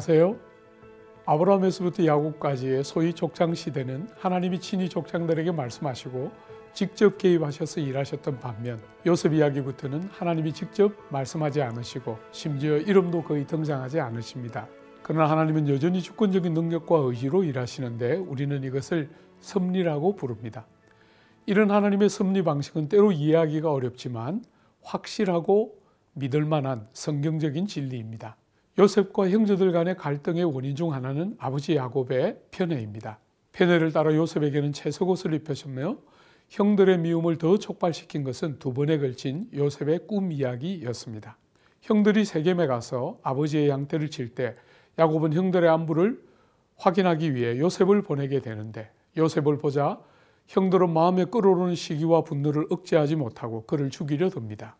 안녕하세요. 아브라함에서부터 야곱까지의 소위 족장 시대는 하나님이 친히 족장들에게 말씀하시고 직접 개입하셔서 일하셨던 반면 요셉 이야기부터는 하나님이 직접 말씀하지 않으시고 심지어 이름도 거의 등장하지 않으십니다. 그러나 하나님은 여전히 주권적인 능력과 의지로 일하시는데 우리는 이것을 섭리라고 부릅니다. 이런 하나님의 섭리 방식은 때로 이해하기가 어렵지만 확실하고 믿을 만한 성경적인 진리입니다. 요셉과 형제들 간의 갈등의 원인 중 하나는 아버지 야곱의 편애입니다. 편애를 따라 요셉에게는 채석옷을 입혀셨며 형들의 미움을 더 촉발시킨 것은 두 번에 걸친 요셉의 꿈 이야기였습니다. 형들이 세겜에 가서 아버지의 양떼를 칠 때 야곱은 형들의 안부를 확인하기 위해 요셉을 보내게 되는데 요셉을 보자 형들은 마음에 끓어오르는 시기와 분노를 억제하지 못하고 그를 죽이려 듭니다.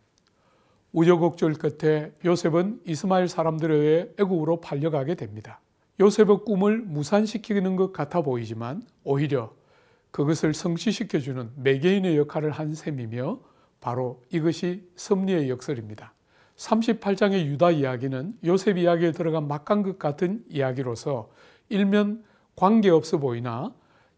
우여곡절 끝에 요셉은 이스마엘 사람들에 의해 애국으로 팔려가게 됩니다. 요셉의 꿈을 무산시키는 것 같아 보이지만 오히려 그것을 성취시켜주는 매개인의 역할을 한 셈이며 바로 이것이 섭리의 역설입니다. 38장의 유다 이야기는 요셉 이야기에 들어간 막간 것 같은 이야기로서 일면 관계없어 보이나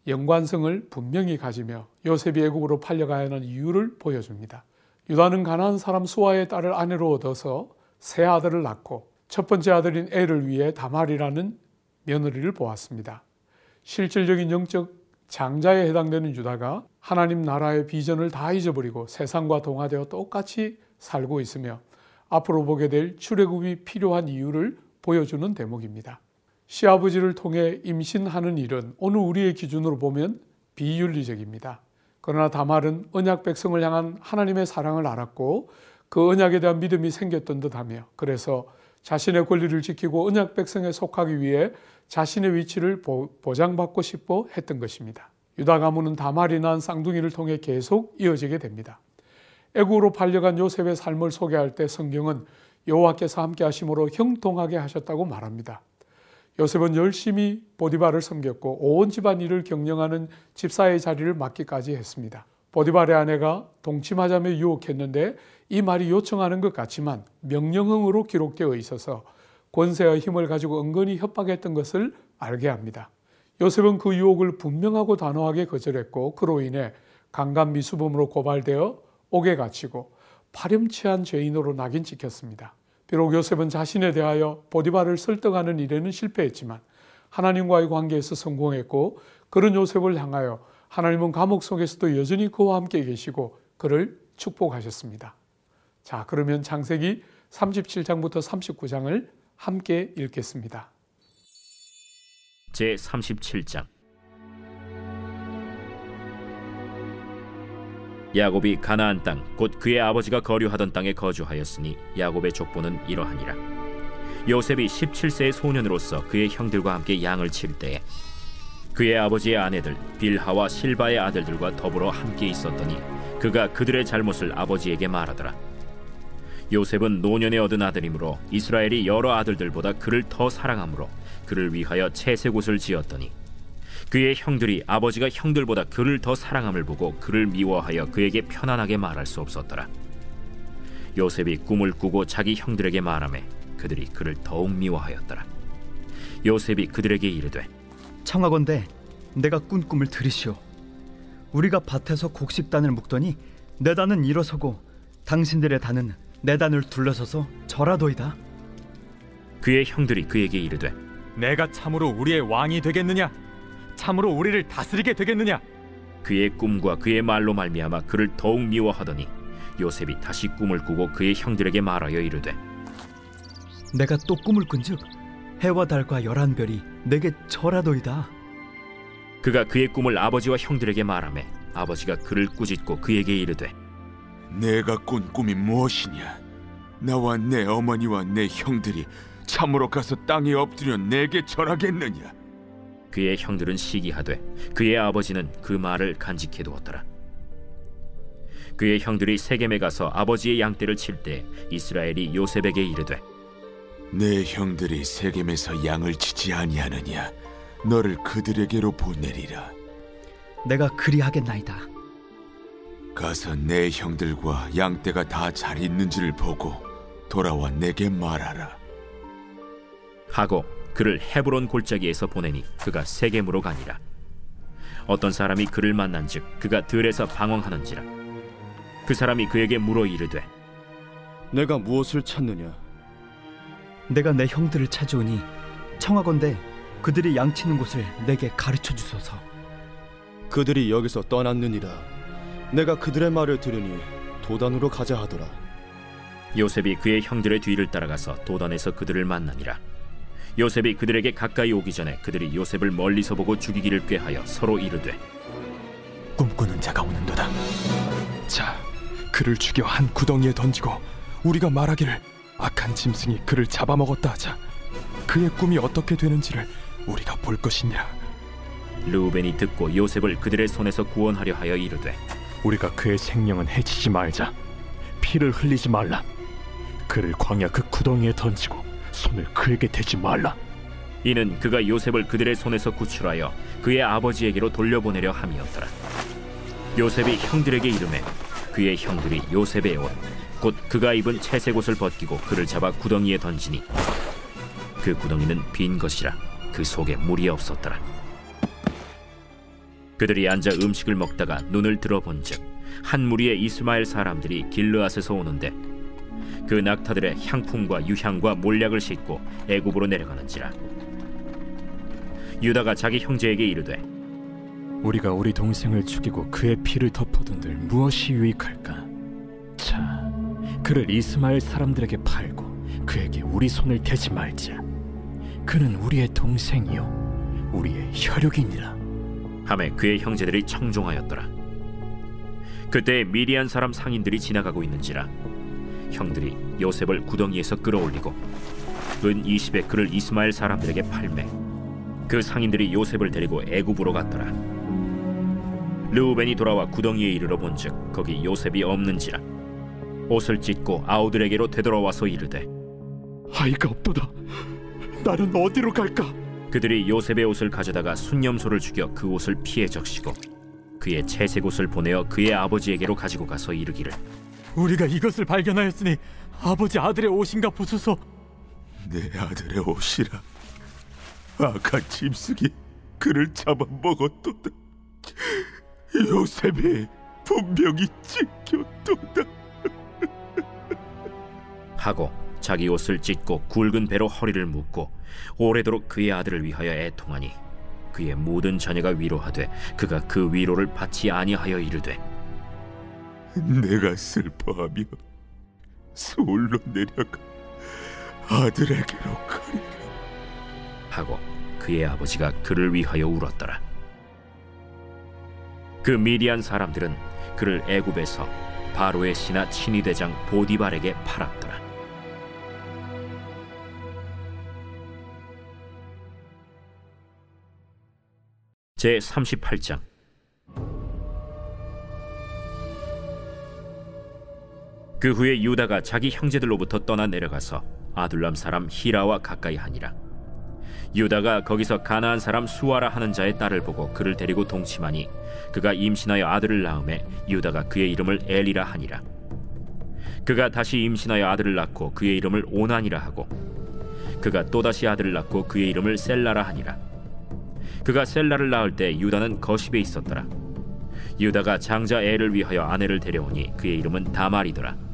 연관성을 분명히 가지며 요셉이 애국으로 팔려가야 하는 이유를 보여줍니다. 유다는 가난한 사람 수아의 딸을 아내로 얻어서 세 아들을 낳고 첫 번째 아들인 애를 위해 다말이라는 며느리를 보았습니다. 실질적인 영적 장자에 해당되는 유다가 하나님 나라의 비전을 다 잊어버리고 세상과 동화되어 똑같이 살고 있으며 앞으로 보게 될 출애굽이 필요한 이유를 보여주는 대목입니다. 시아버지를 통해 임신하는 일은 오늘 우리의 기준으로 보면 비윤리적입니다. 그러나 다말은 언약 백성을 향한 하나님의 사랑을 알았고 그 언약에 대한 믿음이 생겼던 듯하며 그래서 자신의 권리를 지키고 언약 백성에 속하기 위해 자신의 위치를 보장받고 싶어 했던 것입니다. 유다 가문은 다말이 난 쌍둥이를 통해 계속 이어지게 됩니다. 애국으로 팔려간 요셉의 삶을 소개할 때 성경은 여호와께서 함께 하심으로 형통하게 하셨다고 말합니다. 요셉은 열심히 보디바를 섬겼고 온 집안 일을 경영하는 집사의 자리를 맡기까지 했습니다. 보디발의 아내가 동침하자며 유혹했는데 이 말이 요청하는 것 같지만 명령형으로 기록되어 있어서 권세와 힘을 가지고 은근히 협박했던 것을 알게 합니다. 요셉은 그 유혹을 분명하고 단호하게 거절했고 그로 인해 강간 미수범으로 고발되어 옥에 갇히고 파렴치한 죄인으로 낙인 찍혔습니다. 비록 요셉은 자신에 대하여 보디바를 설득하는 일에는 실패했지만 하나님과의 관계에서 성공했고 그런 요셉을 향하여 하나님은 감옥 속에서도 여전히 그와 함께 계시고 그를 축복하셨습니다. 자, 그러면 창세기 37장부터 39장을 함께 읽겠습니다. 제 37장 야곱이 가나안 땅 곧 그의 아버지가 거류하던 땅에 거주하였으니 야곱의 족보는 이러하니라. 요셉이 17세의 소년으로서 그의 형들과 함께 양을 칠 때에 그의 아버지의 아내들 빌하와 실바의 아들들과 더불어 함께 있었더니 그가 그들의 잘못을 아버지에게 말하더라. 요셉은 노년에 얻은 아들이므로 이스라엘이 여러 아들들보다 그를 더 사랑하므로 그를 위하여 채색 옷을 지었더니 그의 형들이 아버지가 형들보다 그를 더 사랑함을 보고 그를 미워하여 그에게 편안하게 말할 수 없었더라. 요셉이 꿈을 꾸고 자기 형들에게 말하매 그들이 그를 더욱 미워하였더라. 요셉이 그들에게 이르되 청하건대 내가 꾼 꿈을 들으시오. 우리가 밭에서 곡식단을 묶더니 내 단은 일어서고 당신들의 단은 내 단을 둘러서서 절하도이다. 그의 형들이 그에게 이르되 내가 참으로 우리의 왕이 되겠느냐? 참으로 우리를 다스리게 되겠느냐? 그의 꿈과 그의 말로 말미암아 그를 더욱 미워하더니 요셉이 다시 꿈을 꾸고 그의 형들에게 말하여 이르되 내가 또 꿈을 꾼즉 해와 달과 열한 별이 내게 절하도이다. 그가 그의 꿈을 아버지와 형들에게 말하매 아버지가 그를 꾸짖고 그에게 이르되 내가 꾼 꿈이 무엇이냐? 나와 내 어머니와 내 형들이 참으로 가서 땅에 엎드려 내게 절하겠느냐? 그의 형들은 시기하되 그의 아버지는 그 말을 간직해 두었더라. 그의 형들이 세겜에 가서 아버지의 양떼를 칠 때 이스라엘이 요셉에게 이르되 내 형들이 세겜에서 양을 치지 아니하느냐? 너를 그들에게로 보내리라. 내가 그리하겠나이다. 가서 내 형들과 양떼가 다 잘 있는지를 보고 돌아와 내게 말하라. 하고 그를 헤브론 골짜기에서 보내니 그가 세겜으로 가니라 어떤 사람이 그를 만난즉 그가 들에서 방황하는지라 그 사람이 그에게 물어 이르되 내가 무엇을 찾느냐? 내가 내 형들을 찾아오니 청하건대 그들이 양치는 곳을 내게 가르쳐 주소서. 그들이 여기서 떠났느니라. 내가 그들의 말을 들으니 도단으로 가자 하더라. 요셉이 그의 형들의 뒤를 따라가서 도단에서 그들을 만나니라 요셉이 그들에게 가까이 오기 전에 그들이 요셉을 멀리서 보고 죽이기를 꾀하여 서로 이르되 꿈꾸는 자가 오는도다. 자, 그를 죽여 한 구덩이에 던지고 우리가 말하기를 악한 짐승이 그를 잡아먹었다 하자. 그의 꿈이 어떻게 되는지를 우리가 볼 것이니라. 르우벤이 듣고 요셉을 그들의 손에서 구원하려 하여 이르되 우리가 그의 생명은 해치지 말자. 피를 흘리지 말라. 그를 광야 그 구덩이에 던지고 손을 그에게 대지 말라. 이는 그가 요셉을 그들의 손에서 구출하여 그의 아버지에게로 돌려보내려 함이었더라. 요셉이 형들에게 이름해 그의 형들이 요셉의 옷, 곧 그가 입은 채색 옷을 벗기고 그를 잡아 구덩이에 던지니 그 구덩이는 빈 것이라 그 속에 물이 없었더라. 그들이 앉아 음식을 먹다가 눈을 들어본즉 한 무리의 이스마엘 사람들이 길르앗에서 오는데 그 낙타들의 향품과 유향과 몰약을 싣고 애굽으로 내려가는지라 유다가 자기 형제에게 이르되 우리가 우리 동생을 죽이고 그의 피를 덮어둔들 무엇이 유익할까? 자, 그를 이스마엘 사람들에게 팔고 그에게 우리 손을 대지 말자. 그는 우리의 동생이요, 우리의 혈육이니라. 함에 그의 형제들이 청종하였더라 그때 미디안 사람 상인들이 지나가고 있는지라 형들이 요셉을 구덩이에서 끌어올리고 은 20에 그를 이스마엘 사람들에게 팔매 그 상인들이 요셉을 데리고 애굽으로 갔더라 르우벤이 돌아와 구덩이에 이르러 본즉 거기 요셉이 없는지라 옷을 찢고 아우들에게로 되돌아와서 이르되 아이가 없도다. 나는 어디로 갈까? 그들이 요셉의 옷을 가져다가 순념소를 죽여 그 옷을 피해 적시고 그의 채색 옷을 보내어 그의 아버지에게로 가지고 가서 이르기를 우리가 이것을 발견하였으니 아버지 아들의 옷인가 보소서. 내 아들의 옷이라. 악한 짐승이 그를 잡아먹었도다. 요셉이 분명히 찢겼도다. 하고 자기 옷을 찢고 굵은 배로 허리를 묶고 오래도록 그의 아들을 위하여 애통하니 그의 모든 자녀가 위로하되 그가 그 위로를 받지 아니하여 이르되 내가 슬퍼하며 서울로 내려가 아들에게로 가리라. 하고 그의 아버지가 그를 위하여 울었더라. 그 미디안 사람들은 그를 애굽에서 바로의 신하 친위대장 보디발에게 팔았더라. 제 38장 그 후에 유다가 자기 형제들로부터 떠나 내려가서 아둘람 사람 히라와 가까이 하니라. 유다가 거기서 가나안 사람 수아라 하는 자의 딸을 보고 그를 데리고 동침하니 그가 임신하여 아들을 낳음에 유다가 그의 이름을 엘이라 하니라. 그가 다시 임신하여 아들을 낳고 그의 이름을 오난이라 하고 그가 또다시 아들을 낳고 그의 이름을 셀라라 하니라. 그가 셀라를 낳을 때 유다는 거십에 있었더라. 유다가 장자 엘을 위하여 아내를 데려오니 그의 이름은 다말이더라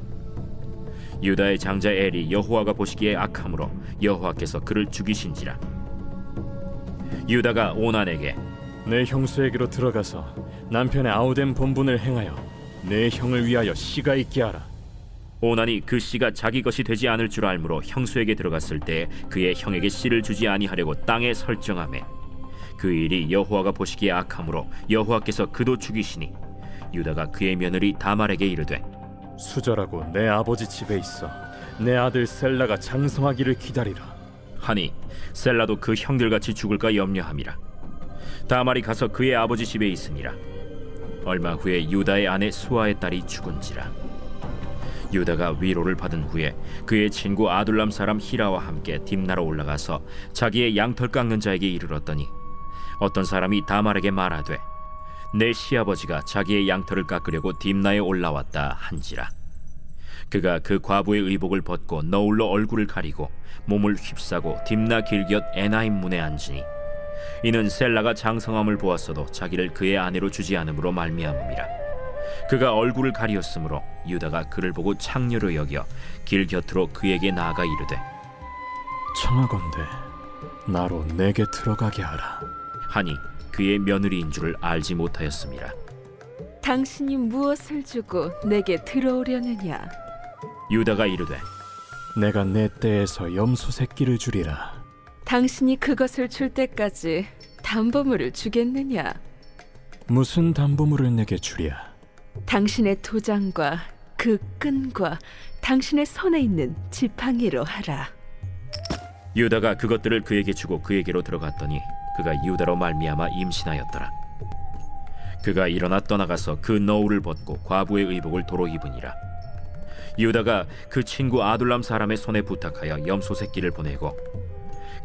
유다의 장자 엘이 여호와가 보시기에 악함으로 여호와께서 그를 죽이신지라 유다가 오난에게 내 형수에게로 들어가서 남편의 아우된 본분을 행하여 내 형을 위하여 씨가 있게 하라. 오난이 그 씨가 자기 것이 되지 않을 줄 알므로 형수에게 들어갔을 때 그의 형에게 씨를 주지 아니하려고 땅에 설정하매 그 일이 여호와가 보시기에 악함으로 여호와께서 그도 죽이시니 유다가 그의 며느리 다말에게 이르되 수절하고 내 아버지 집에 있어 내 아들 셀라가 장성하기를 기다리라. 하니 셀라도 그 형들같이 죽을까 염려함이라. 다말이 가서 그의 아버지 집에 있으니라. 얼마 후에 유다의 아내 수아의 딸이 죽은지라. 유다가 위로를 받은 후에 그의 친구 아둘람 사람 히라와 함께 딥나로 올라가서 자기의 양털 깎는 자에게 이르렀더니 어떤 사람이 다말에게 말하되 내 시아버지가 자기의 양털을 깎으려고 딥나에 올라왔다 한지라 그가 그 과부의 의복을 벗고 너울로 얼굴을 가리고 몸을 휩싸고 딥나 길곁 에나임 문에 앉으니 이는 셀라가 장성함을 보았어도 자기를 그의 아내로 주지 않음으로 말미암음이라 그가 얼굴을 가리었으므로 유다가 그를 보고 창녀로 여겨 길 곁으로 그에게 나아가 이르되 청하건대 나로 내게 들어가게 하라. 하니 그의 며느리인 줄을 알지 못하였습니다 당신이 무엇을 주고 내게 들어오려느냐? 유다가 이르되 내가 내 떼에서 염소 새끼를 주리라. 당신이 그것을 줄 때까지 담보물을 주겠느냐? 무슨 담보물을 내게 주랴? 당신의 도장과 그 끈과 당신의 손에 있는 지팡이로 하라. 유다가 그것들을 그에게 주고 그에게로 들어갔더니 그가 유다로 말미암아 임신하였더라. 그가 일어나 떠나가서 그 너울을 벗고 과부의 의복을 도로 입으니라. 유다가 그 친구 아둘람 사람의 손에 부탁하여 염소 새끼를 보내고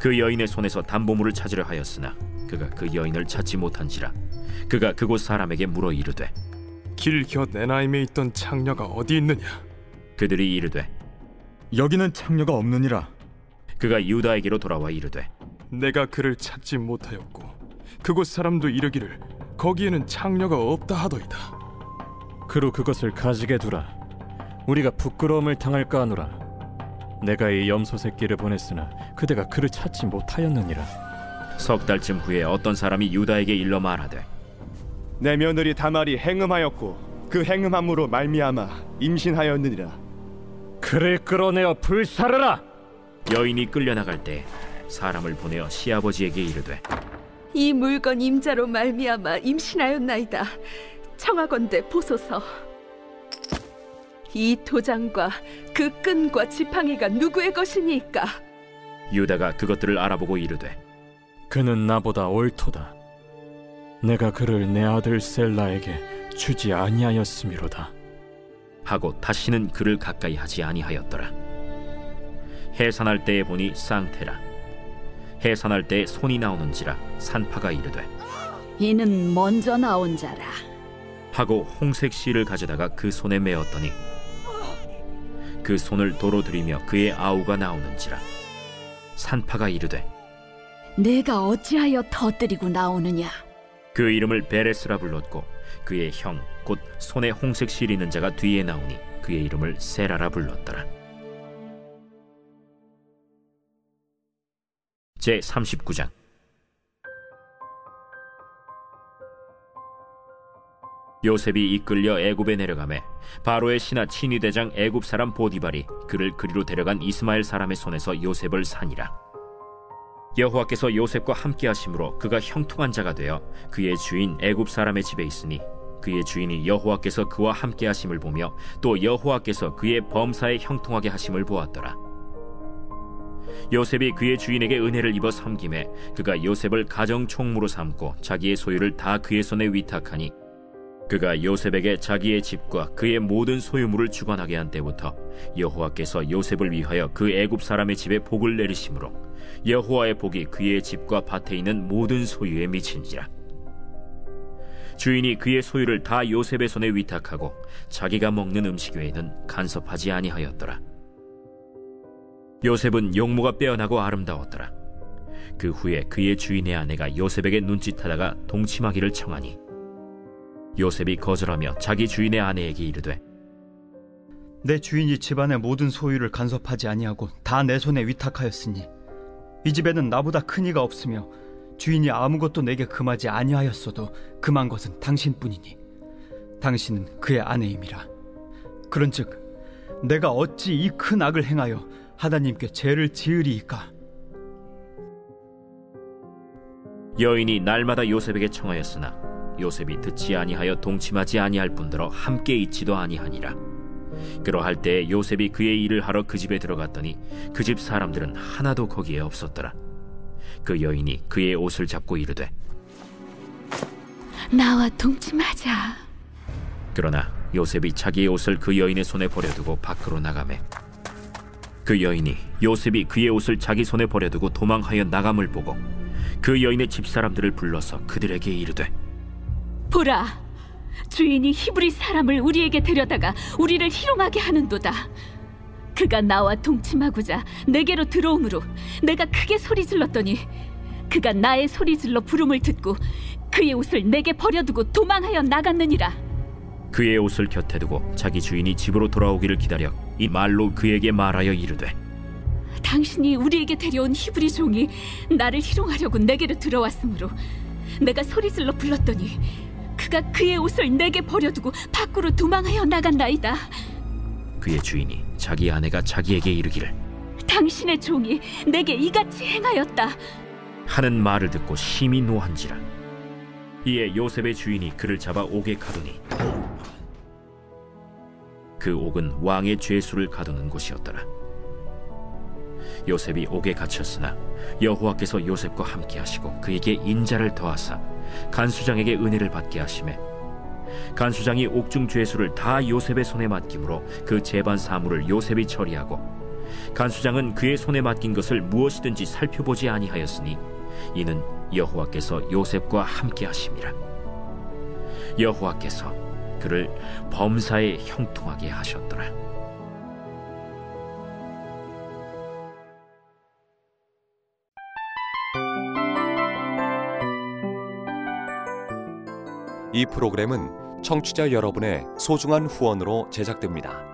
그 여인의 손에서 담보물을 찾으려 하였으나 그가 그 여인을 찾지 못한지라 그가 그곳 사람에게 물어 이르되 길곁 에나임에 있던 창녀가 어디 있느냐? 그들이 이르되 여기는 창녀가 없느니라. 그가 유다에게로 돌아와 이르되 내가 그를 찾지 못하였고 그곳 사람도 이르기를 거기에는 창녀가 없다 하더이다. 그로 그것을 가지게 두라. 우리가 부끄러움을 당할까 하노라. 내가 이 염소 새끼를 보냈으나 그대가 그를 찾지 못하였느니라. 석 달쯤 후에 어떤 사람이 유다에게 일러 말하되 내 며느리 다말이 행음하였고 그 행음함으로 말미암아 임신하였느니라. 그를 끌어내어 불사르라. 여인이 끌려나갈 때 사람을 보내어 시아버지에게 이르되 이 물건 임자로 말미암아 임신하였나이다. 청하건대 보소서. 이 도장과 그 끈과 지팡이가 누구의 것이니까? 유다가 그것들을 알아보고 이르되 그는 나보다 옳도다. 내가 그를 내 아들 셀라에게 주지 아니하였음이로다. 하고 다시는 그를 가까이 하지 아니하였더라. 해산할 때에 보니 쌍태라. 해산할 때에 손이 나오는지라 산파가 이르되 이는 먼저 나온 자라. 하고 홍색 실을 가져다가 그 손에 메었더니 그 손을 도로 들이며 그의 아우가 나오는지라 산파가 이르되 내가 어찌하여 터뜨리고 나오느냐? 그 이름을 베레스라 불렀고 그의 형 곧 손에 홍색 실 있는 자가 뒤에 나오니 그의 이름을 세라라 불렀더라. 제 39장 요셉이 이끌려 애굽에 내려가매 바로의 신하 친위 대장 애굽 사람 보디발이 그를 그리로 데려간 이스마엘 사람의 손에서 요셉을 산이라. 여호와께서 요셉과 함께 하심으로 그가 형통한 자가 되어 그의 주인 애굽 사람의 집에 있으니 그의 주인이 여호와께서 그와 함께 하심을 보며 또 여호와께서 그의 범사에 형통하게 하심을 보았더라. 요셉이 그의 주인에게 은혜를 입어 섬김에 그가 요셉을 가정 총무로 삼고 자기의 소유를 다 그의 손에 위탁하니 그가 요셉에게 자기의 집과 그의 모든 소유물을 주관하게 한 때부터 여호와께서 요셉을 위하여 그 애굽 사람의 집에 복을 내리심으로 여호와의 복이 그의 집과 밭에 있는 모든 소유에 미친지라. 주인이 그의 소유를 다 요셉의 손에 위탁하고 자기가 먹는 음식 외에는 간섭하지 아니하였더라 요셉은 용모가 빼어나고 아름다웠더라. 그 후에 그의 주인의 아내가 요셉에게 눈짓하다가 동침하기를 청하니 요셉이 거절하며 자기 주인의 아내에게 이르되 내 주인이 집안의 모든 소유를 간섭하지 아니하고 다 내 손에 위탁하였으니 이 집에는 나보다 큰 이가 없으며 주인이 아무것도 내게 금하지 아니하였어도 금한 것은 당신뿐이니 당신은 그의 아내임이라. 그런즉 내가 어찌 이 큰 악을 행하여 하나님께 죄를 지으리이까? 여인이 날마다 요셉에게 청하였으나 요셉이 듣지 아니하여 동침하지 아니할 뿐더러 함께 있지도 아니하니라. 그러할 때 요셉이 그의 일을 하러 그 집에 들어갔더니 그 집 사람들은 하나도 거기에 없었더라. 그 여인이 그의 옷을 잡고 이르되 나와 동침하자. 그러나 요셉이 자기의 옷을 그 여인의 손에 버려두고 밖으로 나가매 그 여인이 요셉이 그의 옷을 자기 손에 버려두고 도망하여 나감을 보고 그 여인의 집 사람들을 불러서 그들에게 이르되 보라, 주인이 히브리 사람을 우리에게 데려다가 우리를 희롱하게 하는도다. 그가 나와 동침하고자 내게로 들어오므로 내가 크게 소리 질렀더니 그가 나의 소리 질러 부름을 듣고 그의 옷을 내게 버려두고 도망하여 나갔느니라. 그의 옷을 곁에 두고 자기 주인이 집으로 돌아오기를 기다려 이 말로 그에게 말하여 이르되 당신이 우리에게 데려온 히브리 종이 나를 희롱하려고 내게로 들어왔으므로 내가 소리질러 불렀더니 그가 그의 옷을 내게 버려두고 밖으로 도망하여 나간나이다. 그의 주인이 자기 아내가 자기에게 이르기를 당신의 종이 내게 이같이 행하였다. 하는 말을 듣고 심히 노한지라 이에 요셉의 주인이 그를 잡아 옥에 가두니 그 옥은 왕의 죄수를 가두는 곳이었더라. 요셉이 옥에 갇혔으나 여호와께서 요셉과 함께 하시고 그에게 인자를 더하사 간수장에게 은혜를 받게 하심에 간수장이 옥중 죄수를 다 요셉의 손에 맡김으로 그 재반 사물을 요셉이 처리하고 간수장은 그의 손에 맡긴 것을 무엇이든지 살펴보지 아니하였으니 이는 여호와께서 요셉과 함께 하심이라. 여호와께서 그를 범사에 형통하게 하셨더라 이 프로그램은 청취자 여러분의 소중한 후원으로 제작됩니다.